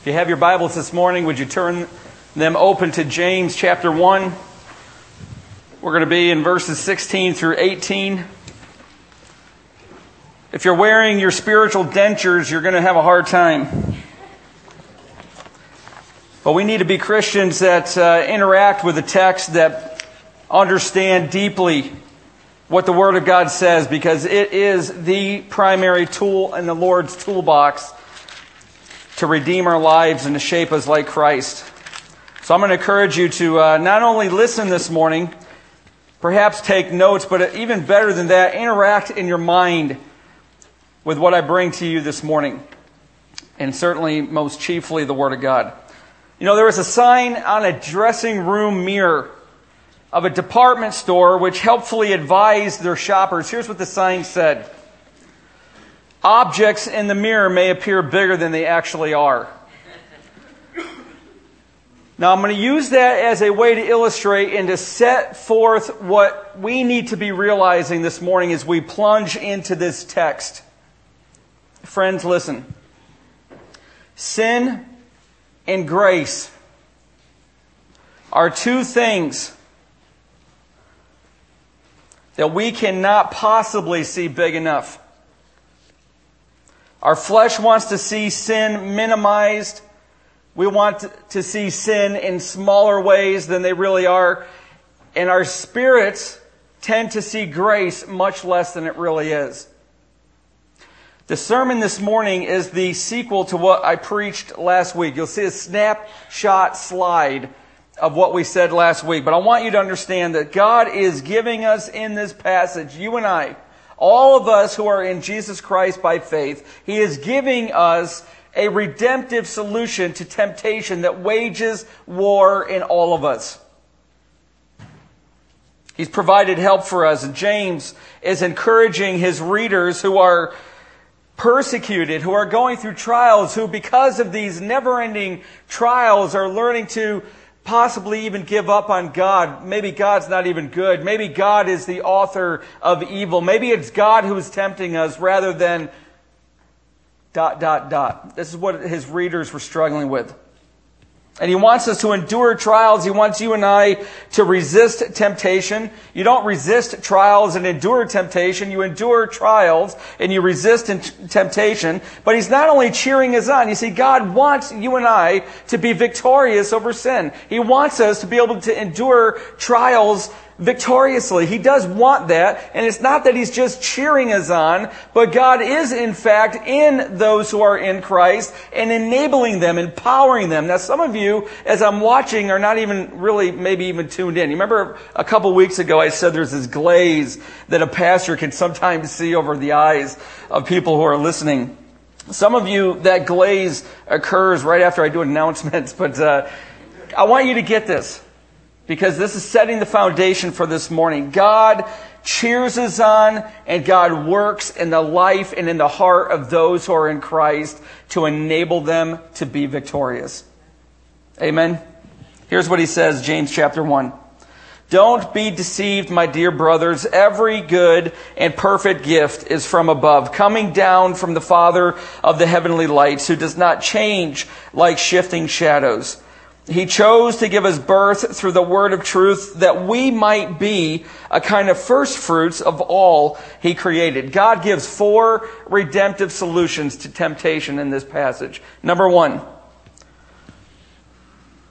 If you have your Bibles this morning, would you turn them open to James chapter 1? We're going to be in verses 16 through 18. If you're wearing your spiritual dentures, you're going to have a hard time. But we need to be Christians that uh, interact with the text, that understand deeply what the Word of God says, because it is the primary tool in the Lord's toolbox to redeem our lives and to shape us like Christ. So I'm going to encourage you to uh, not only listen this morning, perhaps take notes, but even better than that, interact in your mind with what I bring to you this morning. And certainly, most chiefly, the Word of God. You know, there was a sign on a dressing room mirror of a department store which helpfully advised their shoppers. Here's what the sign said Objects in the mirror may appear bigger than they actually are. Now, I'm going to use that as a way to illustrate and to set forth what we need to be realizing this morning as we plunge into this text. Friends, listen. Sin and grace are two things that we cannot possibly see big enough. Our flesh wants to see sin minimized. We want to see sin in smaller ways than they really are. And our spirits tend to see grace much less than it really is. The sermon this morning is the sequel to what I preached last week. You'll see a snapshot slide of what we said last week. But I want you to understand that God is giving us in this passage, you and I, all of us who are in Jesus Christ by faith, He is giving us a redemptive solution to temptation that wages war in all of us. He's provided help for us. And James is encouraging his readers who are persecuted, who are going through trials, who because of these never ending trials are learning to possibly even give up on God. Maybe God's not even good. Maybe God is the author of evil. Maybe it's God who is tempting us rather than dot, dot, dot. This is what his readers were struggling with. And he wants us to endure trials. He wants you and I to resist temptation. You don't resist trials and endure temptation. You endure trials and you resist temptation. But he's not only cheering us on. You see, God wants you and I to be victorious over sin. He wants us to be able to endure trials victoriously. He does want that, and it's not that He's just cheering us on, but God is in fact in those who are in Christ and enabling them, empowering them. Now some of you, as I'm watching, are not even really maybe even tuned in. You remember a couple weeks ago I said there's this glaze that a pastor can sometimes see over the eyes of people who are listening. Some of you, that glaze occurs right after I do announcements, but uh, I want you to get this because this is setting the foundation for this morning. God cheers us on and God works in the life and in the heart of those who are in Christ to enable them to be victorious. Amen. Here's what he says, James chapter 1. Don't be deceived, my dear brothers. Every good and perfect gift is from above, coming down from the Father of the heavenly lights, who does not change like shifting shadows. He chose to give us birth through the word of truth that we might be a kind of first fruits of all he created. God gives four redemptive solutions to temptation in this passage. Number one,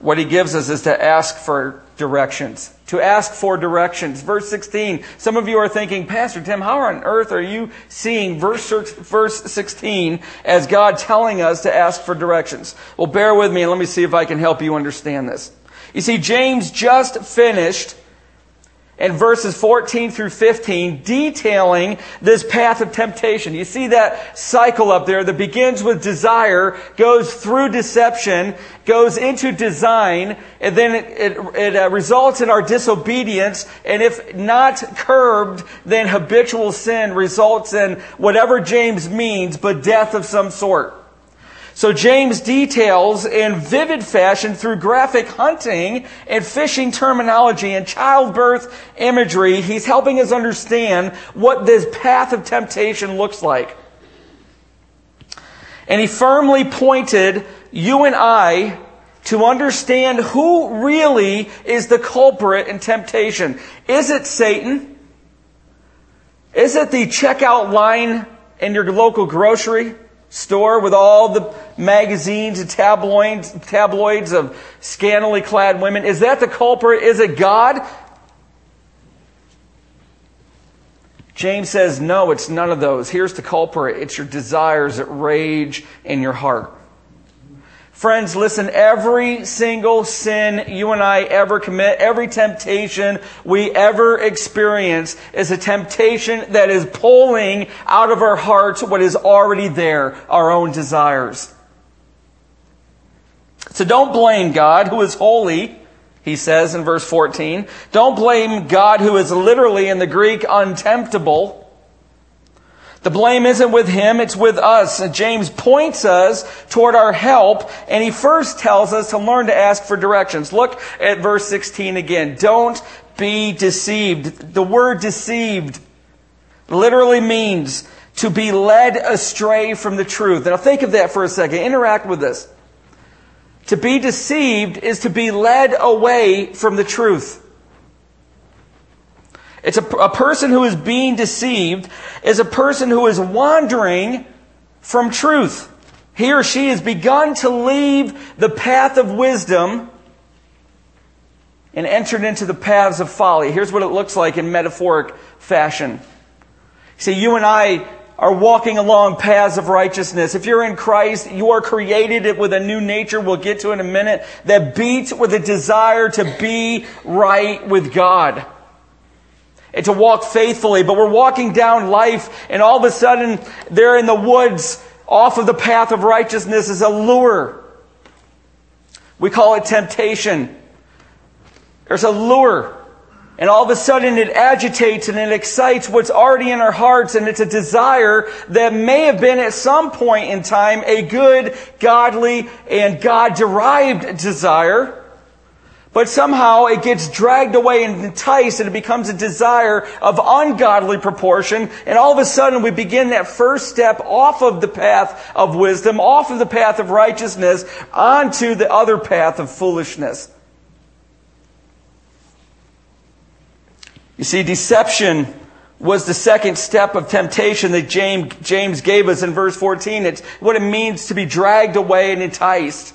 what he gives us is to ask for directions. To ask for directions. Verse 16. Some of you are thinking, Pastor Tim, how on earth are you seeing verse, verse 16 as God telling us to ask for directions? Well, bear with me and let me see if I can help you understand this. You see, James just finished in verses 14 through 15 detailing this path of temptation. You see that cycle up there that begins with desire, goes through deception, goes into design, and then it, it, it uh, results in our disobedience. And if not curbed, then habitual sin results in whatever James means, but death of some sort. So James details in vivid fashion through graphic hunting and fishing terminology and childbirth imagery, he's helping us understand what this path of temptation looks like. And he firmly pointed you and I to understand who really is the culprit in temptation. Is it Satan? Is it the checkout line in your local grocery store with all the magazines and tabloids, tabloids of scantily clad women? Is that the culprit? Is it God? James says, no, it's none of those. Here's the culprit. It's your desires that rage in your heart. Friends, listen, every single sin you and I ever commit, every temptation we ever experience is a temptation that is pulling out of our hearts what is already there, our own desires. So don't blame God, who is holy, he says in verse 14. Don't blame God, who is literally in the Greek untemptable. The blame isn't with him, it's with us. James points us toward our help, and he first tells us to learn to ask for directions. Look at verse 16 again. Don't be deceived. The word deceived literally means to be led astray from the truth. Now think of that for a second. Interact with this. To be deceived is to be led away from the truth. It's a, a person who is being deceived is a person who is wandering from truth. He or she has begun to leave the path of wisdom and entered into the paths of folly. Here's what it looks like in metaphoric fashion. See, you and I are walking along paths of righteousness. If you're in Christ, you are created with a new nature, we'll get to in a minute, that beats with a desire to be right with God and to walk faithfully. But we're walking down life and all of a sudden there in the woods off of the path of righteousness is a lure. We call it temptation. There's a lure. And all of a sudden it agitates and it excites what's already in our hearts and it's a desire that may have been at some point in time a good, godly, and God-derived desire. But somehow it gets dragged away and enticed and it becomes a desire of ungodly proportion. And all of a sudden we begin that first step off of the path of wisdom, off of the path of righteousness, onto the other path of foolishness. You see, deception was the second step of temptation that James, gave us in verse 14. It's what it means to be dragged away and enticed.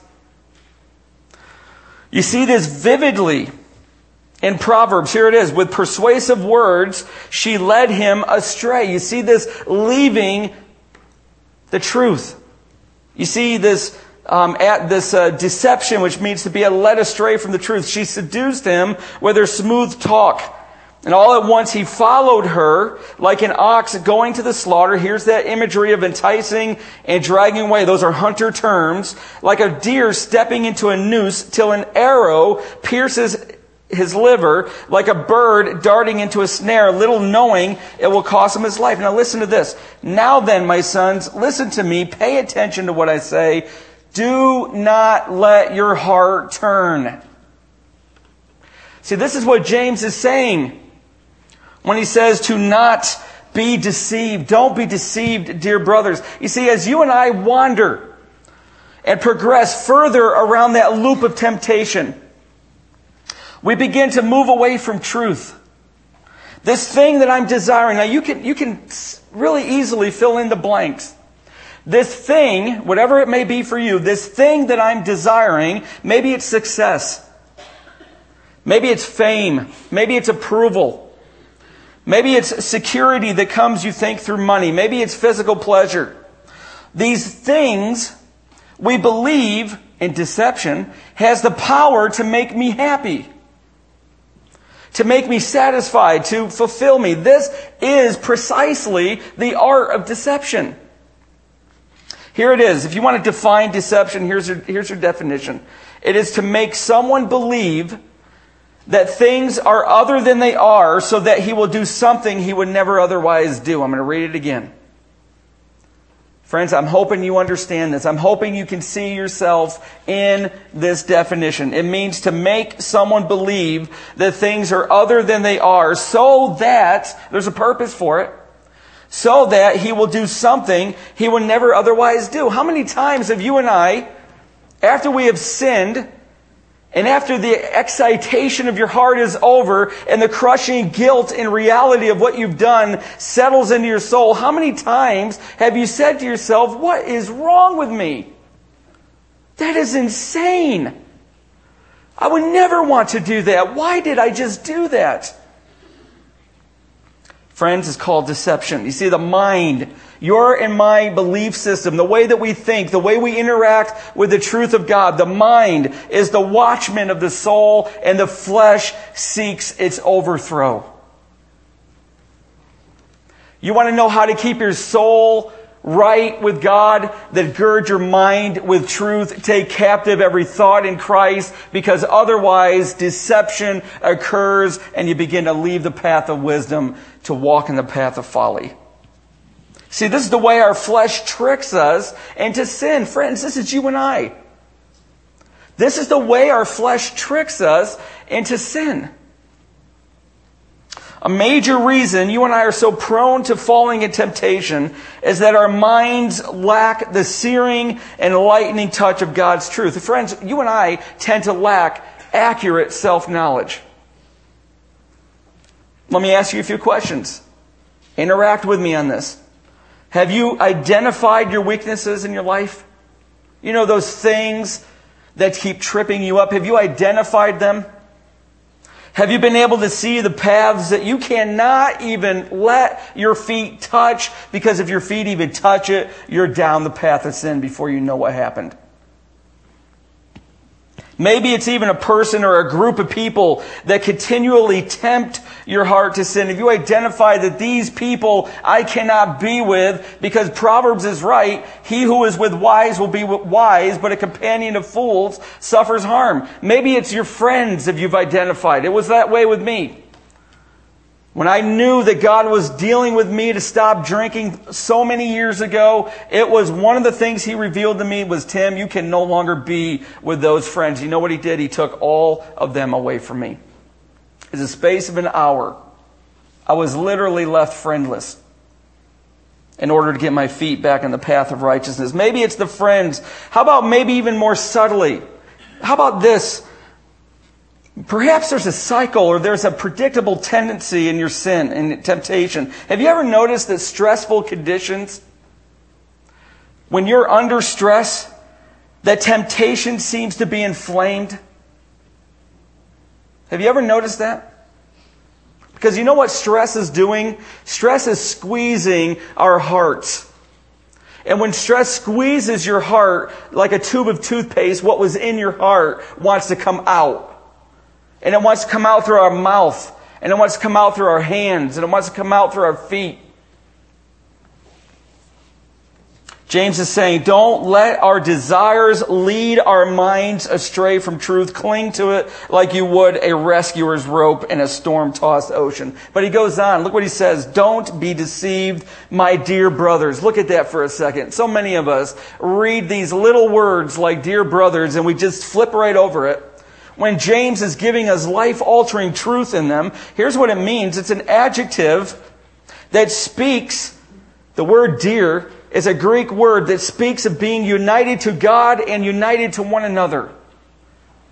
You see this vividly in Proverbs. Here it is. With persuasive words, she led him astray. You see this leaving the truth. You see this um, at this uh, deception, which means to be led astray from the truth. She seduced him with her smooth talk. And all at once he followed her like an ox going to the slaughter. Here's that imagery of enticing and dragging away. Those are hunter terms. Like a deer stepping into a noose till an arrow pierces his liver, like a bird darting into a snare, little knowing it will cost him his life. Now listen to this. Now then, my sons, listen to me. Pay attention to what I say. Do not let your heart turn. See, this is what James is saying when he says to not be deceived. Don't be deceived, dear brothers. You see, as you and I wander and progress further around that loop of temptation, we begin to move away from truth. This thing that I'm desiring, now you can, you can really easily fill in the blanks. This thing, whatever it may be for you, this thing that I'm desiring, maybe it's success. Maybe it's fame. Maybe it's approval. Maybe it's security that comes, you think, through money. Maybe it's physical pleasure. These things, we believe in deception, has the power to make me happy. To make me satisfied, to fulfill me. This is precisely the art of deception. Here it is. If you want to define deception, here's your, here's your definition. It is to make someone believe that things are other than they are so that he will do something he would never otherwise do. I'm going to read it again. Friends, I'm hoping you understand this. I'm hoping you can see yourself in this definition. It means to make someone believe that things are other than they are so that there's a purpose for it. So that he will do something he would never otherwise do. How many times have you and I after we have sinned, and after the excitation of your heart is over and the crushing guilt and reality of what you've done settles into your soul, how many times have you said to yourself, What is wrong with me? That is insane. I would never want to do that. Why did I just do that? Friends, is called deception. You see, the mind your and my belief system, the way that we think, the way we interact with the truth of God, the mind is the watchman of the soul and the flesh seeks its overthrow. You want to know how to keep your soul right with God, that gird your mind with truth, take captive every thought in Christ, because otherwise deception occurs and you begin to leave the path of wisdom to walk in the path of folly. See, this is the way our flesh tricks us into sin. Friends, this is you and I. This is the way our flesh tricks us into sin. A major reason you and I are so prone to falling in temptation is that our minds lack the searing and enlightening touch of God's truth. Friends, you and I tend to lack accurate self-knowledge. Let me ask you a few questions. Interact with me on this. Have you identified your weaknesses in your life? You know, those things that keep tripping you up. Have you identified them? Have you been able to see the paths that you cannot even let your feet touch? Because if your feet even touch it, you're down the path of sin before you know what happened. Maybe it's even a person or a group of people that continually tempt your heart to sin. If you identify that these people I cannot be with because Proverbs is right, he who is with wise will be wise, but a companion of fools suffers harm. Maybe it's your friends if you've identified. It was that way with me. When I knew that God was dealing with me to stop drinking so many years ago, it was one of the things He revealed to me was, Tim, you can no longer be with those friends. You know what He did? He took all of them away from me. In the space of an hour, I was literally left friendless in order to get my feet back in the path of righteousness. Maybe it's the friends. How about maybe even more subtly? How about this? Perhaps there's a cycle or there's a predictable tendency in your sin and temptation. Have you ever noticed that stressful conditions, when you're under stress, that temptation seems to be inflamed? Have you ever noticed that? Because you know what stress is doing? Stress is squeezing our hearts. And when stress squeezes your heart like a tube of toothpaste, what was in your heart wants to come out. And it wants to come out through our mouth. And it wants to come out through our hands. And it wants to come out through our feet. James is saying, don't let our desires lead our minds astray from truth. Cling to it like you would a rescuer's rope in a storm tossed ocean. But he goes on. Look what he says. Don't be deceived, my dear brothers. Look at that for a second. So many of us read these little words like dear brothers and we just flip right over it when James is giving us life altering truth in them, here's what it means it's an adjective that speaks, the word dear is a Greek word that speaks of being united to God and united to one another.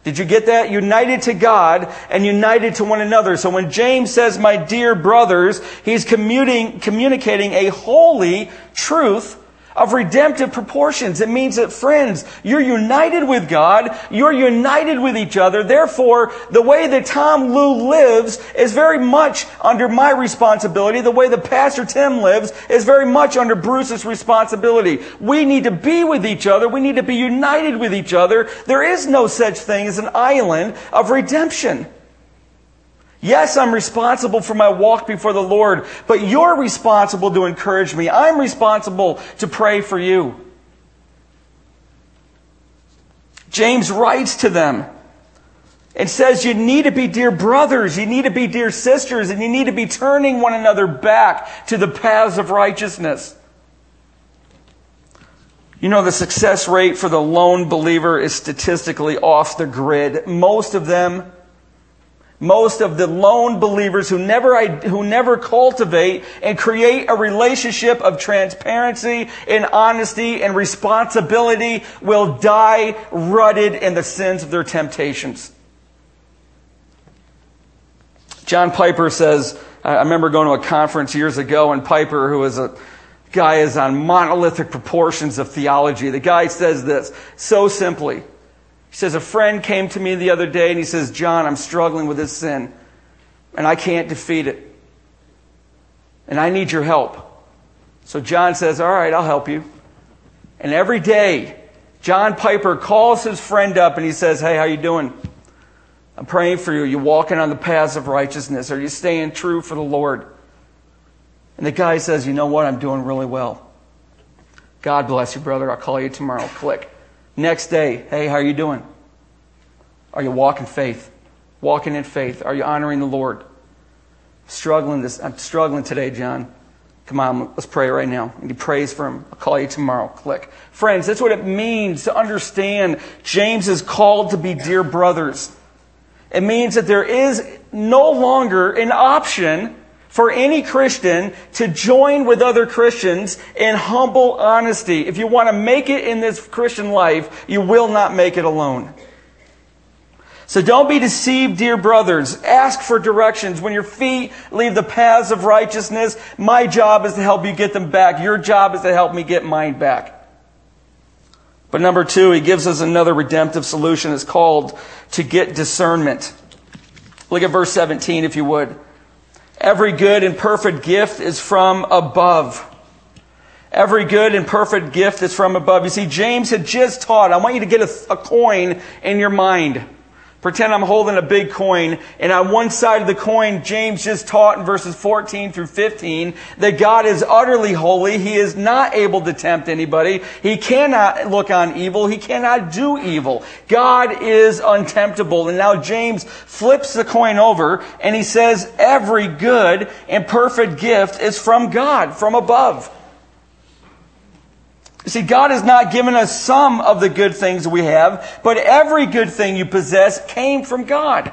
Did you get that? United to God and united to one another. So when James says, my dear brothers, he's commuting, communicating a holy truth of redemptive proportions. It means that friends, you're united with God, you're united with each other. Therefore, the way that Tom Lou lives is very much under my responsibility. The way that Pastor Tim lives is very much under Bruce's responsibility. We need to be with each other. We need to be united with each other. There is no such thing as an island of redemption. Yes, I'm responsible for my walk before the Lord, but you're responsible to encourage me. I'm responsible to pray for you. James writes to them and says you need to be dear brothers, you need to be dear sisters, and you need to be turning one another back to the paths of righteousness. You know, the success rate for the lone believer is statistically off the grid. Most of them most of the lone believers who never, who never cultivate and create a relationship of transparency and honesty and responsibility will die rutted in the sins of their temptations. John Piper says, I remember going to a conference years ago and Piper, who was a guy is on monolithic proportions of theology. The guy says this so simply. He says, A friend came to me the other day and he says, John, I'm struggling with this sin and I can't defeat it. And I need your help. So John says, All right, I'll help you. And every day, John Piper calls his friend up and he says, Hey, how you doing? I'm praying for you. Are you walking on the paths of righteousness? Are you staying true for the Lord? And the guy says, You know what? I'm doing really well. God bless you, brother. I'll call you tomorrow. Click. Next day, hey, how are you doing? Are you walking faith? Walking in faith? Are you honoring the Lord? Struggling this, I'm struggling today, John. Come on, let's pray right now. And he prays for him. I'll call you tomorrow. Click. Friends, that's what it means to understand James is called to be dear brothers. It means that there is no longer an option for any Christian to join with other Christians in humble honesty. If you want to make it in this Christian life, you will not make it alone. So don't be deceived, dear brothers. Ask for directions. When your feet leave the paths of righteousness, my job is to help you get them back. Your job is to help me get mine back. But number two, he gives us another redemptive solution. It's called to get discernment. Look at verse 17, if you would. Every good and perfect gift is from above. Every good and perfect gift is from above. You see, James had just taught, I want you to get a, a coin in your mind. Pretend I'm holding a big coin, and on one side of the coin, James just taught in verses 14 through 15 that God is utterly holy. He is not able to tempt anybody. He cannot look on evil. He cannot do evil. God is untemptable. And now James flips the coin over, and he says, every good and perfect gift is from God, from above. You see, God has not given us some of the good things we have, but every good thing you possess came from God.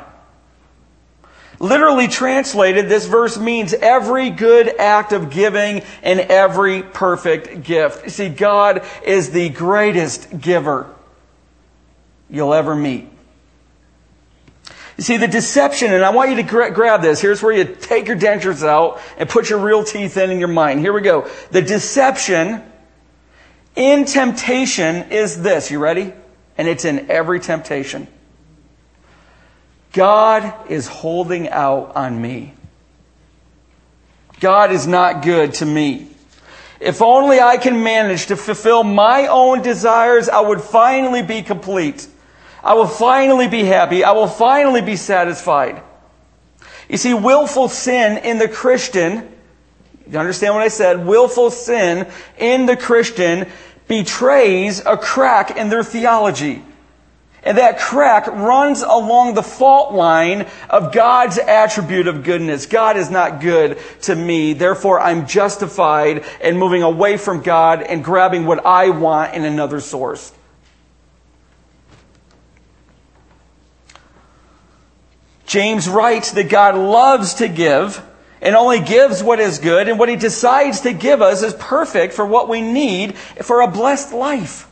Literally translated, this verse means every good act of giving and every perfect gift. You see, God is the greatest giver you'll ever meet. You see, the deception, and I want you to gra- grab this. Here's where you take your dentures out and put your real teeth in in your mind. Here we go. The deception in temptation is this. You ready? And it's in every temptation. God is holding out on me. God is not good to me. If only I can manage to fulfill my own desires, I would finally be complete. I will finally be happy. I will finally be satisfied. You see, willful sin in the Christian, you understand what I said? Willful sin in the Christian betrays a crack in their theology. And that crack runs along the fault line of God's attribute of goodness. God is not good to me. Therefore, I'm justified in moving away from God and grabbing what I want in another source. James writes that God loves to give and only gives what is good, and what he decides to give us is perfect for what we need for a blessed life.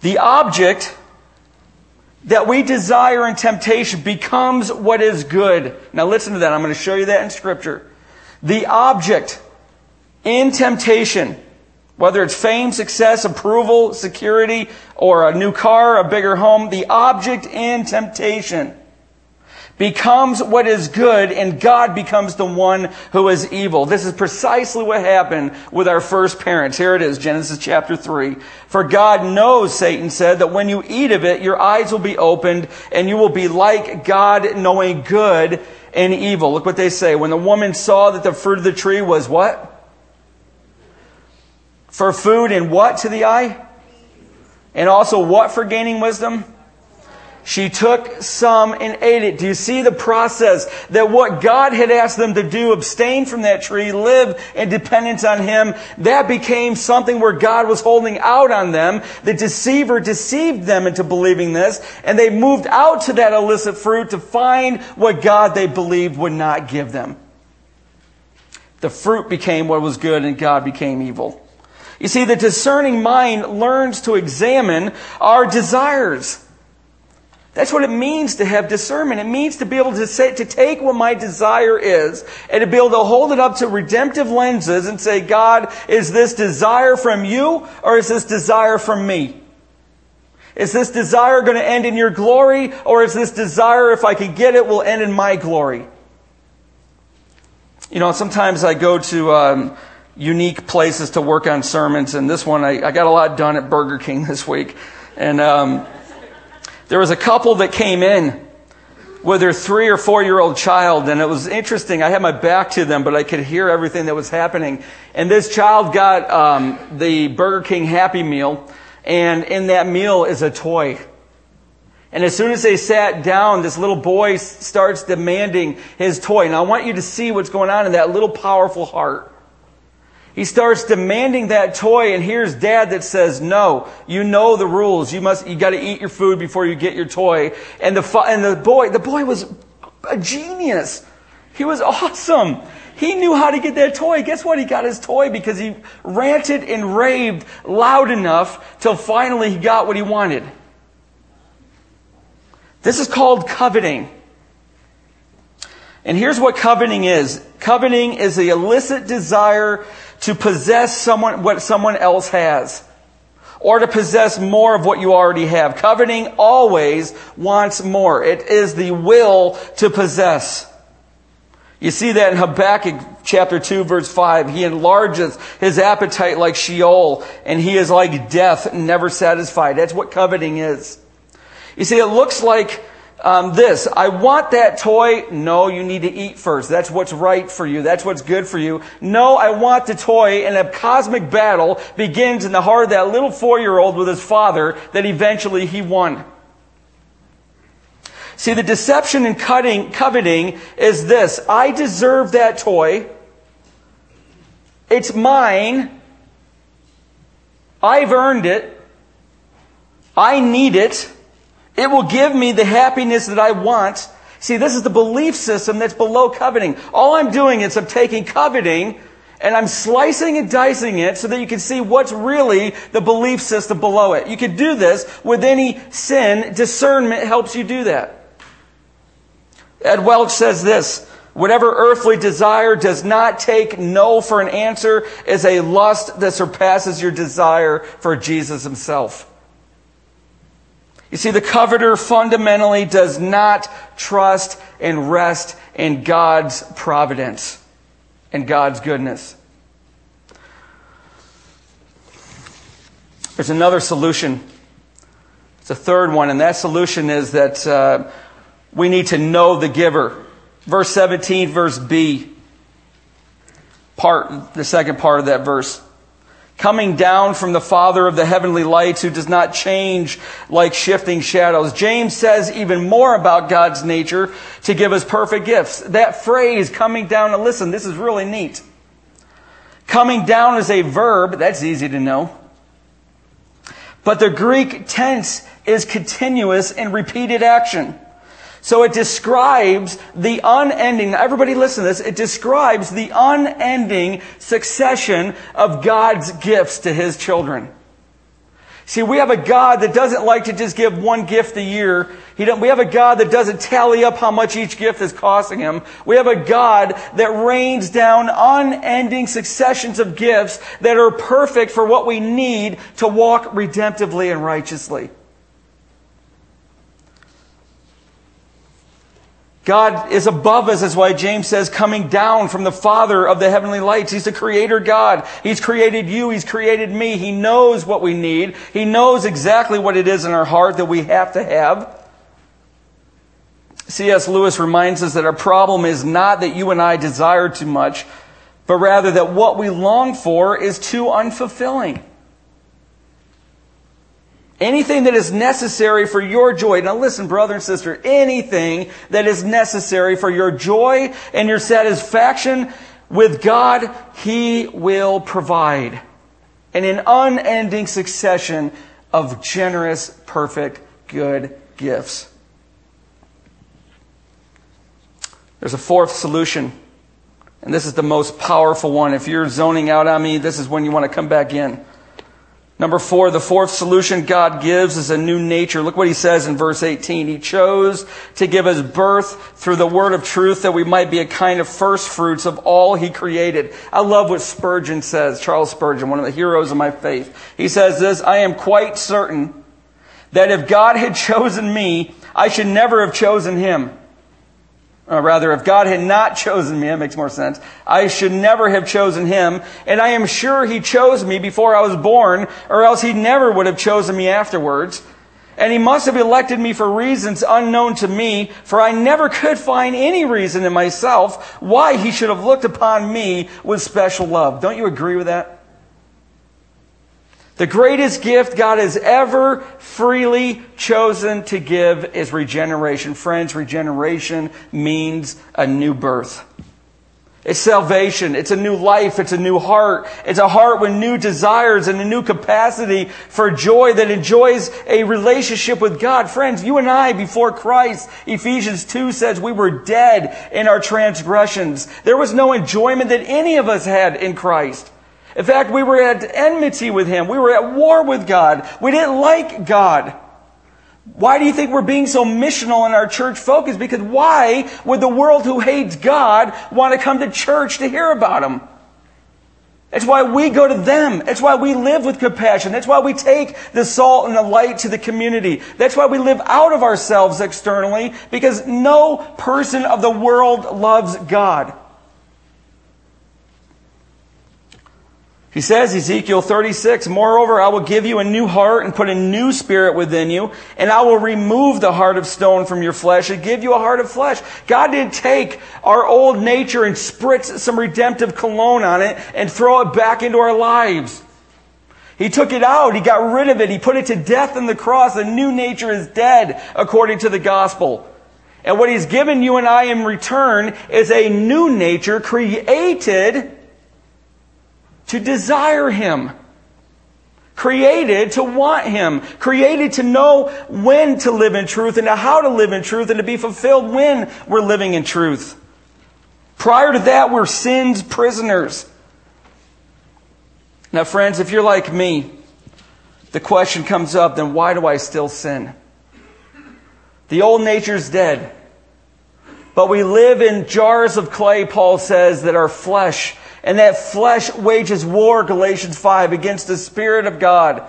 The object that we desire in temptation becomes what is good. Now listen to that. I'm going to show you that in scripture. The object in temptation, whether it's fame, success, approval, security, or a new car, a bigger home, the object in temptation becomes what is good and God becomes the one who is evil. This is precisely what happened with our first parents. Here it is, Genesis chapter 3. For God knows, Satan said, that when you eat of it, your eyes will be opened and you will be like God knowing good and evil. Look what they say. When the woman saw that the fruit of the tree was what? For food and what to the eye? And also what for gaining wisdom? She took some and ate it. Do you see the process that what God had asked them to do, abstain from that tree, live in dependence on Him, that became something where God was holding out on them. The deceiver deceived them into believing this, and they moved out to that illicit fruit to find what God they believed would not give them. The fruit became what was good and God became evil. You see, the discerning mind learns to examine our desires. That's what it means to have discernment. It means to be able to say, to take what my desire is and to be able to hold it up to redemptive lenses and say, God, is this desire from you or is this desire from me? Is this desire going to end in your glory or is this desire, if I can get it, will end in my glory? You know, sometimes I go to um, unique places to work on sermons, and this one I, I, got a lot done at Burger King this week. And um, there was a couple that came in with their three or four year old child, and it was interesting. I had my back to them, but I could hear everything that was happening. And this child got um, the Burger King Happy Meal, and in that meal is a toy. And as soon as they sat down, this little boy starts demanding his toy. Now I want you to see what's going on in that little powerful heart. He starts demanding that toy and here's dad that says, no, you know the rules. You must, you gotta eat your food before you get your toy. And the, and the boy, the boy was a genius. He was awesome. He knew how to get that toy. Guess what? He got his toy because he ranted and raved loud enough till finally he got what he wanted. This is called coveting. And here's what coveting is. Coveting is the illicit desire to possess someone, what someone else has. Or to possess more of what you already have. Coveting always wants more. It is the will to possess. You see that in Habakkuk chapter 2 verse 5. He enlarges his appetite like Sheol and he is like death, never satisfied. That's what coveting is. You see, it looks like um, this. I want that toy. No, you need to eat first. That's what's right for you. That's what's good for you. No, I want the toy. And a cosmic battle begins in the heart of that little four-year-old with his father that eventually he won. See, the deception in cutting, coveting is this. I deserve that toy. It's mine. I've earned it. I need it. It will give me the happiness that I want. See, this is the belief system that's below coveting. All I'm doing is I'm taking coveting and I'm slicing and dicing it so that you can see what's really the belief system below it. You can do this with any sin. Discernment helps you do that. Ed Welch says this, whatever earthly desire does not take no for an answer is a lust that surpasses your desire for Jesus himself. You see, the coveter fundamentally does not trust and rest in God's providence and God's goodness. There's another solution. It's a third one, and that solution is that uh, we need to know the giver. Verse 17, verse B, part, the second part of that verse coming down from the Father of the heavenly lights who does not change like shifting shadows. James says even more about God's nature to give us perfect gifts. That phrase, coming down, and listen, this is really neat. Coming down is a verb, that's easy to know. But the Greek tense is continuous and repeated action. So it describes the unending, everybody listen to this, it describes the unending succession of God's gifts to His children. See, we have a God that doesn't like to just give one gift a year. we have a God that doesn't tally up how much each gift is costing him. We have a God that rains down unending successions of gifts that are perfect for what we need to walk redemptively and righteously. God is above us, is why James says, coming down from the Father of the heavenly lights. He's the creator God. He's created you. He's created me. He knows what we need. He knows exactly what it is in our heart that we have to have. C.S. Lewis reminds us that our problem is not that you and I desire too much, but rather that what we long for is too unfulfilling. Anything that is necessary for your joy. Now listen, brother and sister, anything that is necessary for your joy and your satisfaction with God, He will provide. And an unending succession of generous, perfect, good gifts. There's a fourth solution. And this is the most powerful one. If you're zoning out on me, this is when you want to come back in. Number four, the fourth solution God gives is a new nature. Look what he says in verse 18. He chose to give us birth through the word of truth that we might be a kind of first fruits of all he created. I love what Spurgeon says, Charles Spurgeon, one of the heroes of my faith. He says this, I am quite certain that if God had chosen me, I should never have chosen him. Uh, rather, if God had not chosen me, that makes more sense, I should never have chosen him. And I am sure he chose me before I was born, or else he never would have chosen me afterwards. And he must have elected me for reasons unknown to me, for I never could find any reason in myself why he should have looked upon me with special love. Don't you agree with that? The greatest gift God has ever freely chosen to give is regeneration. Friends, regeneration means a new birth. It's salvation. It's a new life. It's a new heart. It's a heart with new desires and a new capacity for joy that enjoys a relationship with God. Friends, you and I before Christ, Ephesians 2 says we were dead in our transgressions. There was no enjoyment that any of us had in Christ. In fact, we were at enmity with Him. We were at war with God. We didn't like God. Why do you think we're being so missional in our church focus? Because why would the world who hates God want to come to church to hear about Him? It's why we go to them. It's why we live with compassion. That's why we take the salt and the light to the community. That's why we live out of ourselves externally, because no person of the world loves God. He says, Ezekiel 36, Moreover, I will give you a new heart and put a new spirit within you, and I will remove the heart of stone from your flesh and give you a heart of flesh. God didn't take our old nature and spritz some redemptive cologne on it and throw it back into our lives. He took it out. He got rid of it. He put it to death on the cross. The new nature is dead according to the gospel. And what he's given you and I in return is a new nature created to desire Him. Created to want Him. Created to know when to live in truth and how to live in truth and to be fulfilled when we're living in truth. Prior to that, we're sin's prisoners. Now, friends, if you're like me, the question comes up then why do I still sin? The old nature's dead. But we live in jars of clay, Paul says, that are flesh and that flesh wages war, Galatians 5, against the Spirit of God.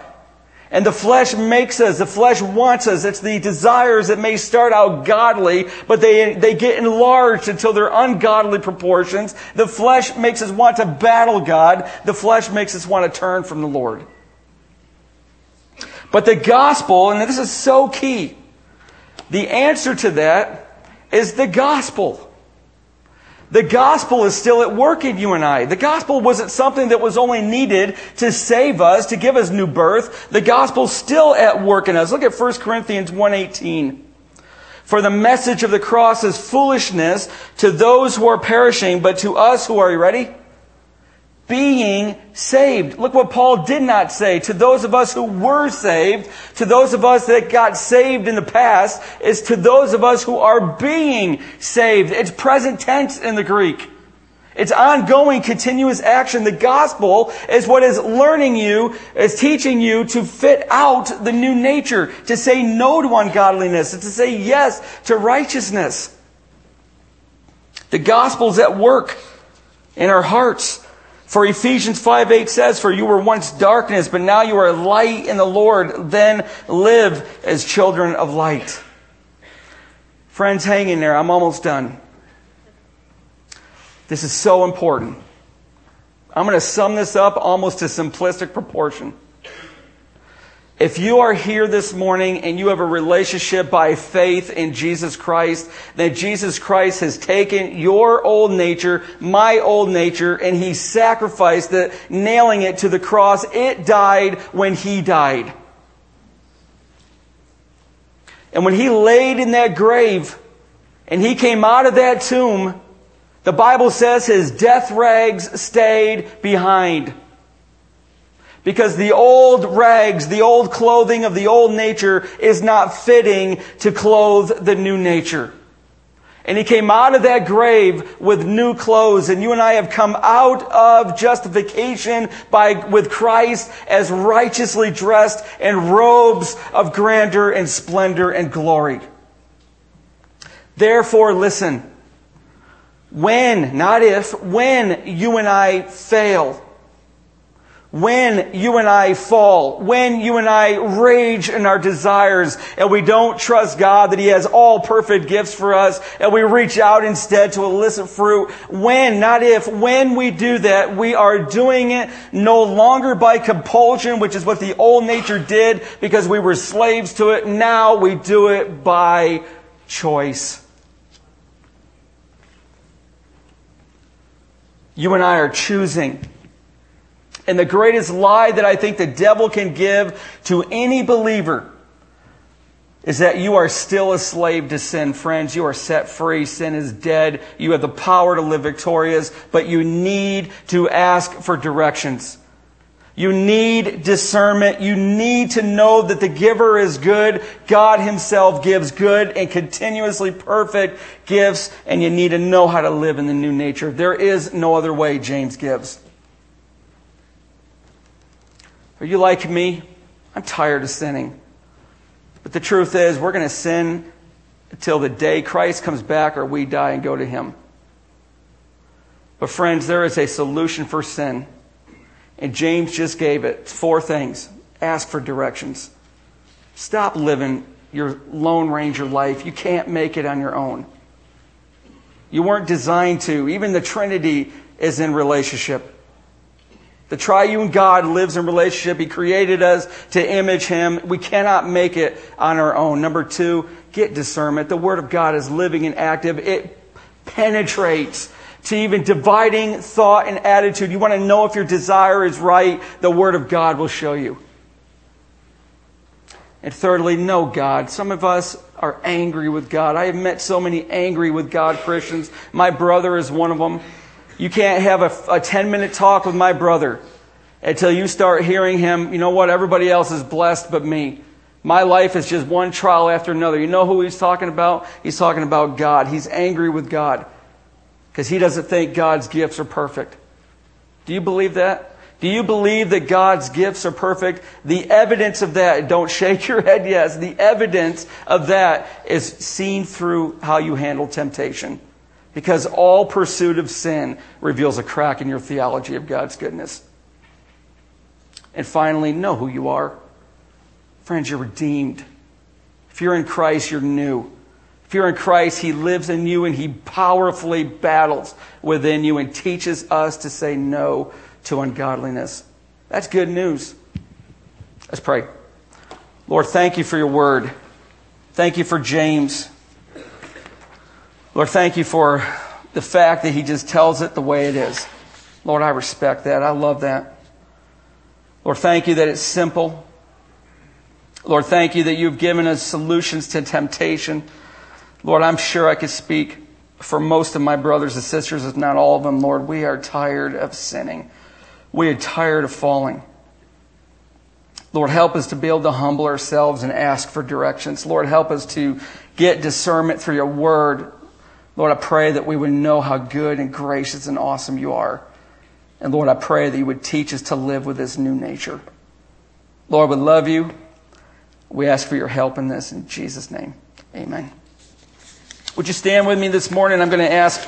And the flesh makes us, the flesh wants us. It's the desires that may start out godly, but they, they get enlarged until they're ungodly proportions. The flesh makes us want to battle God. The flesh makes us want to turn from the Lord. But the gospel, and this is so key, the answer to that is the gospel. The gospel is still at work in you and I. The gospel wasn't something that was only needed to save us, to give us new birth. The gospel's still at work in us. Look at 1 Corinthians 1:18. For the message of the cross is foolishness to those who are perishing, but to us who are you ready? Being saved. Look what Paul did not say. To those of us who were saved, to those of us that got saved in the past, is to those of us who are being saved. It's present tense in the Greek. It's ongoing, continuous action. The gospel is what is learning you, is teaching you to fit out the new nature, to say no to ungodliness, and to say yes to righteousness. The gospel's at work in our hearts. For Ephesians 5 8 says, For you were once darkness, but now you are light in the Lord. Then live as children of light. Friends, hang in there. I'm almost done. This is so important. I'm going to sum this up almost to simplistic proportion. If you are here this morning and you have a relationship by faith in Jesus Christ, then Jesus Christ has taken your old nature, my old nature, and He sacrificed it, nailing it to the cross. It died when He died. And when he laid in that grave and he came out of that tomb, the Bible says his death rags stayed behind. Because the old rags, the old clothing of the old nature is not fitting to clothe the new nature. And he came out of that grave with new clothes. And you and I have come out of justification by, with Christ as righteously dressed in robes of grandeur and splendor and glory. Therefore, listen. When, not if, when you and I fail, when you and I fall, when you and I rage in our desires, and we don't trust God that He has all perfect gifts for us, and we reach out instead to illicit fruit, when, not if, when we do that, we are doing it no longer by compulsion, which is what the old nature did because we were slaves to it. Now we do it by choice. You and I are choosing and the greatest lie that I think the devil can give to any believer is that you are still a slave to sin, friends. You are set free. Sin is dead. You have the power to live victorious, but you need to ask for directions. You need discernment. You need to know that the giver is good. God himself gives good and continuously perfect gifts, and you need to know how to live in the new nature. There is no other way, James gives. Are you like me? I'm tired of sinning. But the truth is, we're going to sin until the day Christ comes back or we die and go to Him. But, friends, there is a solution for sin. And James just gave it four things ask for directions. Stop living your Lone Ranger life. You can't make it on your own. You weren't designed to. Even the Trinity is in relationship. The triune God lives in relationship. He created us to image Him. We cannot make it on our own. Number two, get discernment. The Word of God is living and active. It penetrates to even dividing thought and attitude. You want to know if your desire is right, the Word of God will show you. And thirdly, know God. Some of us are angry with God. I have met so many angry with God Christians. My brother is one of them. You can't have a, a 10 minute talk with my brother until you start hearing him, you know what, everybody else is blessed but me. My life is just one trial after another. You know who he's talking about? He's talking about God. He's angry with God because he doesn't think God's gifts are perfect. Do you believe that? Do you believe that God's gifts are perfect? The evidence of that, don't shake your head yes, the evidence of that is seen through how you handle temptation. Because all pursuit of sin reveals a crack in your theology of God's goodness. And finally, know who you are. Friends, you're redeemed. If you're in Christ, you're new. If you're in Christ, He lives in you and He powerfully battles within you and teaches us to say no to ungodliness. That's good news. Let's pray. Lord, thank you for your word. Thank you for James. Lord, thank you for the fact that he just tells it the way it is. Lord, I respect that. I love that. Lord, thank you that it's simple. Lord, thank you that you've given us solutions to temptation. Lord, I'm sure I could speak for most of my brothers and sisters, if not all of them. Lord, we are tired of sinning. We are tired of falling. Lord, help us to be able to humble ourselves and ask for directions. Lord, help us to get discernment through your word. Lord, I pray that we would know how good and gracious and awesome you are. And Lord, I pray that you would teach us to live with this new nature. Lord, we love you. We ask for your help in this in Jesus' name. Amen. Would you stand with me this morning? I'm going to ask